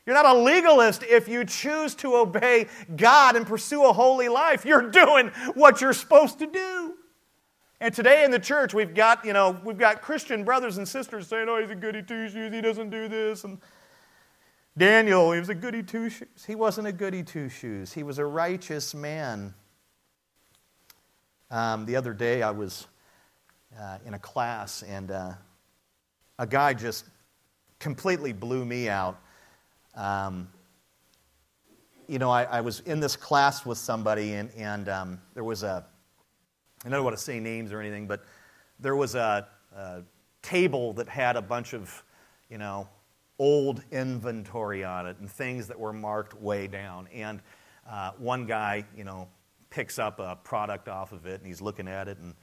You're not a legalist if you choose to obey God and pursue a holy life. You're doing what you're supposed to do. And today in the church, we've got, you know, we've got Christian brothers and sisters saying, oh, he's a goody two shoes, he doesn't do this. And Daniel, he was a goody two shoes. He wasn't a goody two shoes, he was a righteous man. Um, the other day, I was uh, in a class, and uh, a guy just completely blew me out. Um, you know, I, I, was in this class with somebody, and, and um, there was a, I don't want to say names or anything, but there was a, a table that had a bunch of, you know, old inventory on it and things that were marked way down. And uh, one guy, you know, picks up a product off of it and he's looking at it and,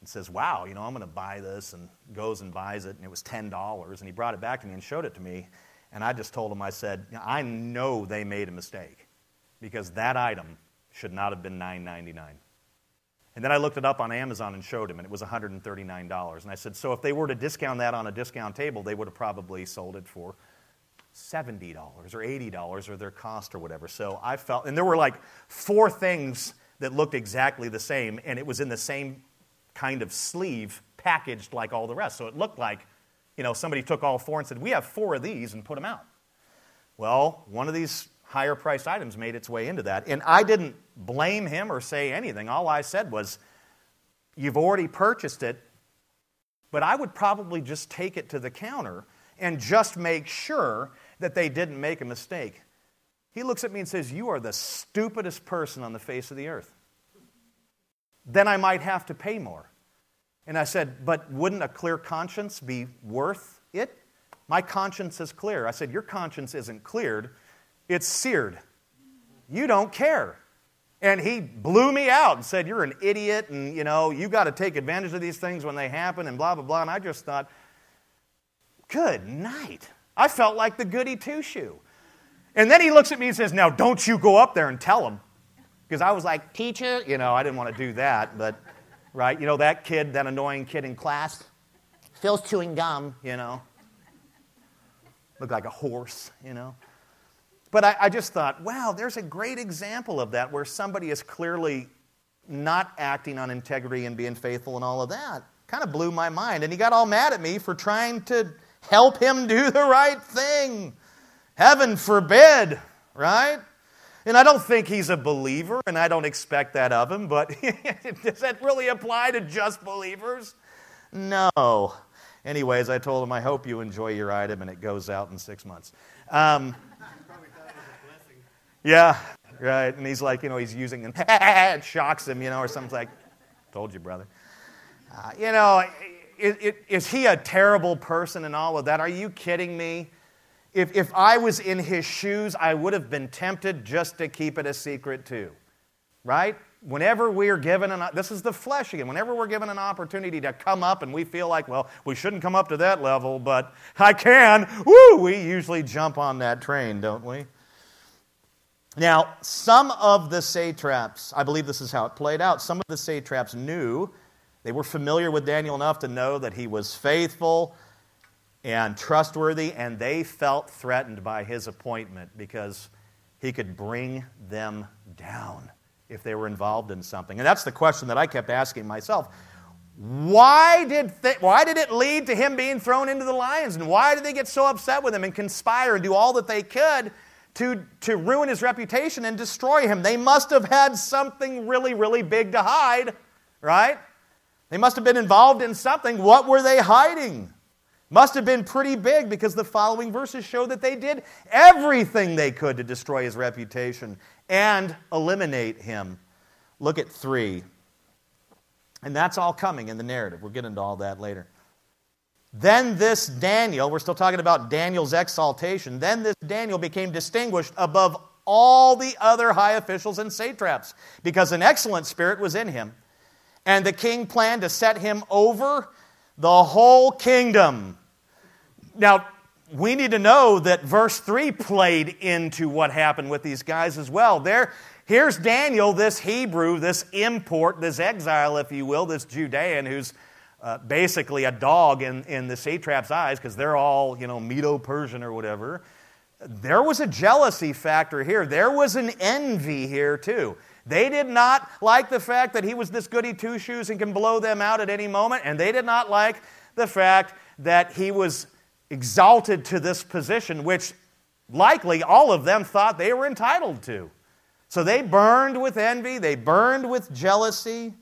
and says, Wow, you know, I'm going to buy this, and goes and buys it, and it was $10. And he brought it back to me and showed it to me. And I just told him, I said, I know they made a mistake because that item should not have been $9.99. And then I looked it up on Amazon and showed him, and it was $139. And I said, So if they were to discount that on a discount table, they would have probably sold it for $70 or $80 or their cost or whatever. So I felt, and there were like four things that looked exactly the same, and it was in the same kind of sleeve packaged like all the rest. So it looked like, you know, somebody took all four and said, We have four of these and put them out. Well, one of these higher priced items made its way into that. And I didn't blame him or say anything. All I said was, You've already purchased it, but I would probably just take it to the counter and just make sure that they didn't make a mistake. He looks at me and says, You are the stupidest person on the face of the earth. Then I might have to pay more. And I said, But wouldn't a clear conscience be worth it? My conscience is clear. I said, Your conscience isn't cleared it's seared. You don't care. And he blew me out and said, You're an idiot, and you know, you got to take advantage of these things when they happen, and blah, blah, blah. And I just thought, Good night. I felt like the goody two shoe. And then he looks at me and says, Now, don't you go up there and tell him. Because I was like, Teacher, you know, I didn't want to do that, but, right? You know, that kid, that annoying kid in class, Phil's chewing gum, you know. Looked like a horse, you know. But I, I just thought, wow, there's a great example of that where somebody is clearly not acting on integrity and being faithful and all of that. Kind of blew my mind. And he got all mad at me for trying to help him do the right thing. Heaven forbid, right? And I don't think he's a believer, and I don't expect that of him, but does that really apply to just believers? No. Anyways, I told him, I hope you enjoy your item, and it goes out in six months. Um, yeah, right. And he's like, you know, he's using and it shocks him, you know, or something like, told you, brother. Uh, you know, is, is he a terrible person and all of that? Are you kidding me? If, if I was in his shoes, I would have been tempted just to keep it a secret too, right? Whenever we're given an, this is the flesh again, whenever we're given an opportunity to come up and we feel like, well, we shouldn't come up to that level, but I can, woo, we usually jump on that train, don't we? Now, some of the satraps, I believe this is how it played out, some of the satraps knew, they were familiar with Daniel enough to know that he was faithful and trustworthy, and they felt threatened by his appointment because he could bring them down if they were involved in something. And that's the question that I kept asking myself. Why did, th- why did it lead to him being thrown into the lions? And why did they get so upset with him and conspire and do all that they could to, to ruin his reputation and destroy him. They must have had something really, really big to hide, right? They must have been involved in something. What were they hiding? Must have been pretty big because the following verses show that they did everything they could to destroy his reputation and eliminate him. Look at three. And that's all coming in the narrative. We'll get into all that later. Then this Daniel, we're still talking about Daniel's exaltation, then this Daniel became distinguished above all the other high officials and satraps because an excellent spirit was in him. And the king planned to set him over the whole kingdom. Now, we need to know that verse 3 played into what happened with these guys as well. There, here's Daniel, this Hebrew, this import, this exile, if you will, this Judean who's uh, basically a dog in, in the satrap's eyes because they're all, you know, Medo Persian or whatever. There was a jealousy factor here. There was an envy here, too. They did not like the fact that he was this goody two shoes and can blow them out at any moment, and they did not like the fact that he was exalted to this position, which likely all of them thought they were entitled to. So they burned with envy, they burned with jealousy.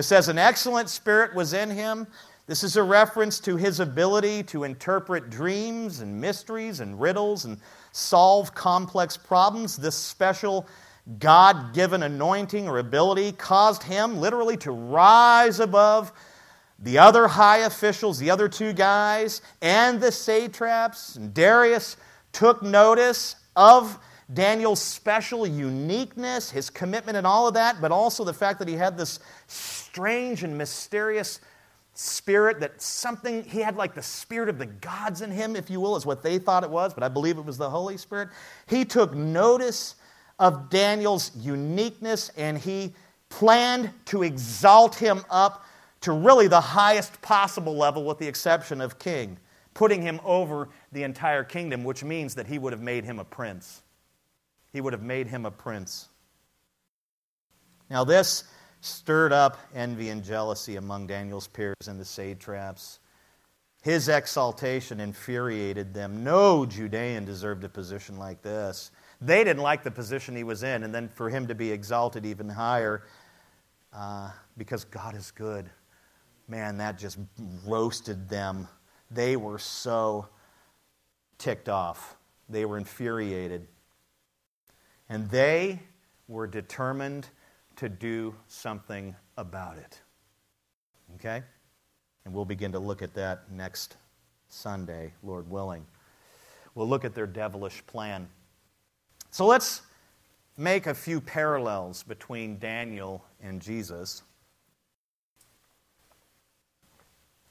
It says, An excellent spirit was in him. This is a reference to his ability to interpret dreams and mysteries and riddles and solve complex problems. This special God given anointing or ability caused him literally to rise above the other high officials, the other two guys, and the satraps. And Darius took notice of Daniel's special uniqueness, his commitment, and all of that, but also the fact that he had this strange and mysterious spirit that something, he had like the spirit of the gods in him, if you will, is what they thought it was, but I believe it was the Holy Spirit. He took notice of Daniel's uniqueness and he planned to exalt him up to really the highest possible level, with the exception of king, putting him over the entire kingdom, which means that he would have made him a prince. He would have made him a prince. Now, this stirred up envy and jealousy among Daniel's peers and the satraps. His exaltation infuriated them. No Judean deserved a position like this. They didn't like the position he was in, and then for him to be exalted even higher uh, because God is good man, that just roasted them. They were so ticked off, they were infuriated. And they were determined to do something about it. Okay? And we'll begin to look at that next Sunday, Lord willing. We'll look at their devilish plan. So let's make a few parallels between Daniel and Jesus.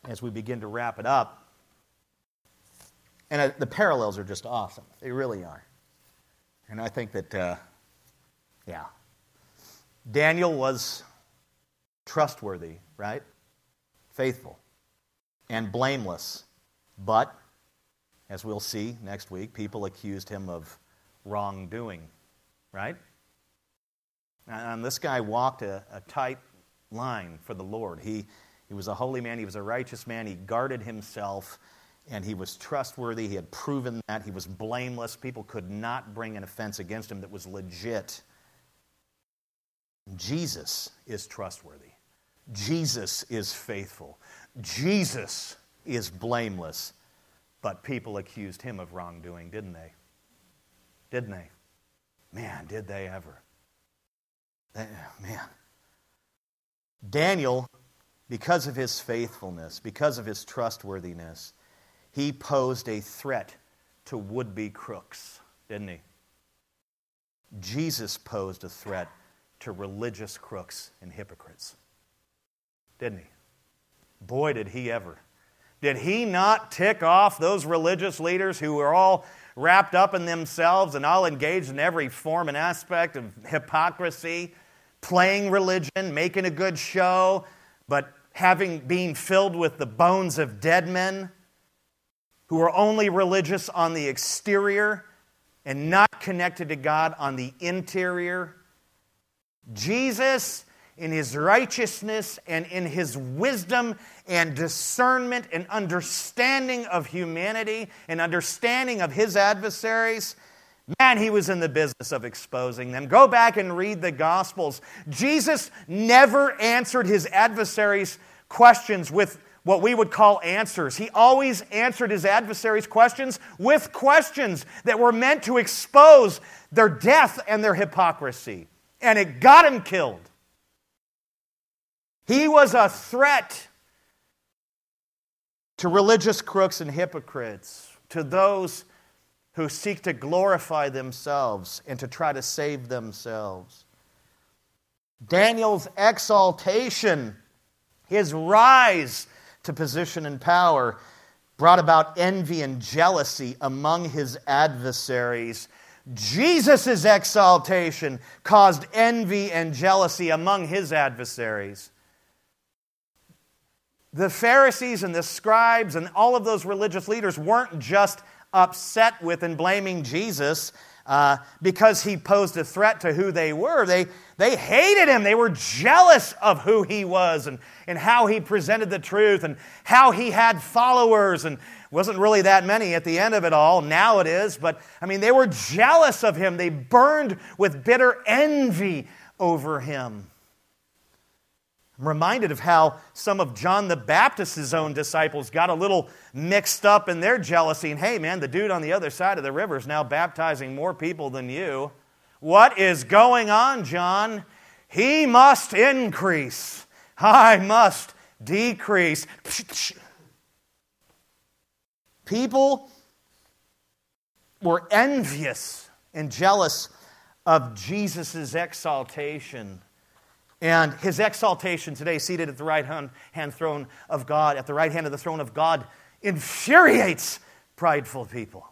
as we begin to wrap it up. And the parallels are just awesome. They really are. And I think that, uh, yeah. Daniel was trustworthy, right? Faithful and blameless. But, as we'll see next week, people accused him of wrongdoing, right? And this guy walked a, a tight line for the Lord. He he was a holy man, he was a righteous man, he guarded himself, and he was trustworthy. He had proven that. He was blameless. People could not bring an offense against him that was legit. Jesus is trustworthy. Jesus is faithful. Jesus is blameless. But people accused him of wrongdoing, didn't they? Didn't they? Man, did they ever. Man. Daniel because of his faithfulness, because of his trustworthiness, he posed a threat to would be crooks, didn't he? Jesus posed a threat to religious crooks and hypocrites, didn't he? Boy, did he ever. Did he not tick off those religious leaders who were all wrapped up in themselves and all engaged in every form and aspect of hypocrisy, playing religion, making a good show, but having being filled with the bones of dead men who are only religious on the exterior and not connected to God on the interior. Jesus, in his righteousness and in his wisdom and discernment and understanding of humanity and understanding of his adversaries, Man, he was in the business of exposing them. Go back and read the Gospels. Jesus never answered his adversaries' questions with what we would call answers. He always answered his adversaries' questions with questions that were meant to expose their death and their hypocrisy. And it got him killed. He was a threat to religious crooks and hypocrites, to those who seek to glorify themselves and to try to save themselves. Daniel's exaltation, his rise to position and power, brought about envy and jealousy among his adversaries. Jesus' exaltation caused envy and jealousy among his adversaries. The Pharisees and the scribes and all of those religious leaders weren't just upset with and blaming Jesus uh, because he posed a threat to who they were. They, they hated him. They were jealous of who he was and, and how he presented the truth and how he had followers and wasn't really that many at the end of it all. Now it is. But I mean, they were jealous of him. They burned with bitter envy over him. I'm reminded of how some of John the Baptist's own disciples got a little mixed up in their jealousy. And hey, man, the dude on the other side of the river is now baptizing more people than you. What is going on, John? He must increase. I must decrease. People were envious and jealous of Jesus' exaltation and his exaltation today, seated at the right hand throne of God, at the right hand of the throne of God, infuriates prideful people.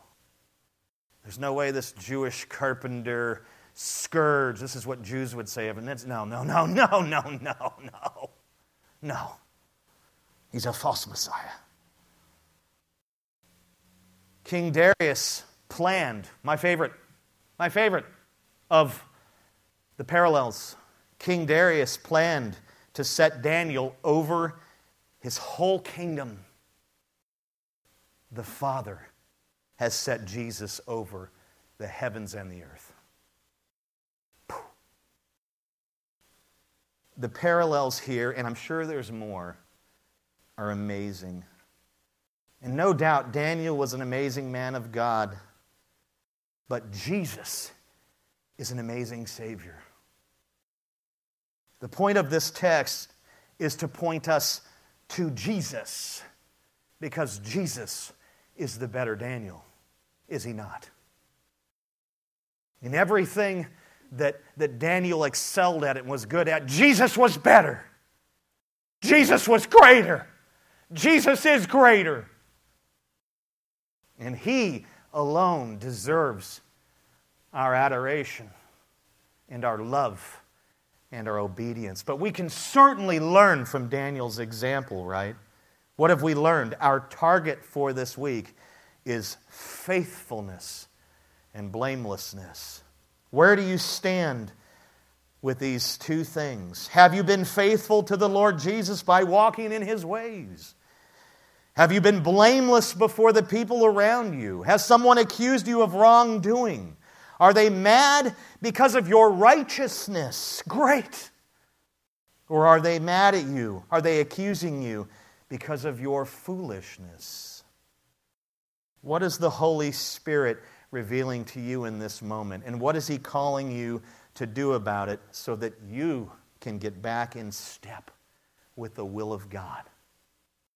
There's no way this Jewish carpenter scourge, this is what Jews would say of him. No, no, no, no, no, no, no. No. He's a false Messiah. King Darius planned, my favorite, my favorite of the parallels King Darius planned to set Daniel over his whole kingdom. The Father has set Jesus over the heavens and the earth. The parallels here, and I'm sure there's more, are amazing. And no doubt Daniel was an amazing man of God, but Jesus is an amazing Savior. The point of this text is to point us to Jesus because Jesus is the better Daniel, is he not? In everything that, that Daniel excelled at and was good at, Jesus was better. Jesus was greater. Jesus is greater. And he alone deserves our adoration and our love and our obedience. But we can certainly learn from Daniel's example, right? What have we learned? Our target for this week is faithfulness and blamelessness. Where do you stand with these two things? Have you been faithful to the Lord Jesus by walking in his ways? Have you been blameless before the people around you? Has someone accused you of wrongdoing? Are they mad because of your righteousness? Great. Or are they mad at you? Are they accusing you because of your foolishness? What is the Holy Spirit revealing to you in this moment? And what is He calling you to do about it so that you can get back in step with the will of God?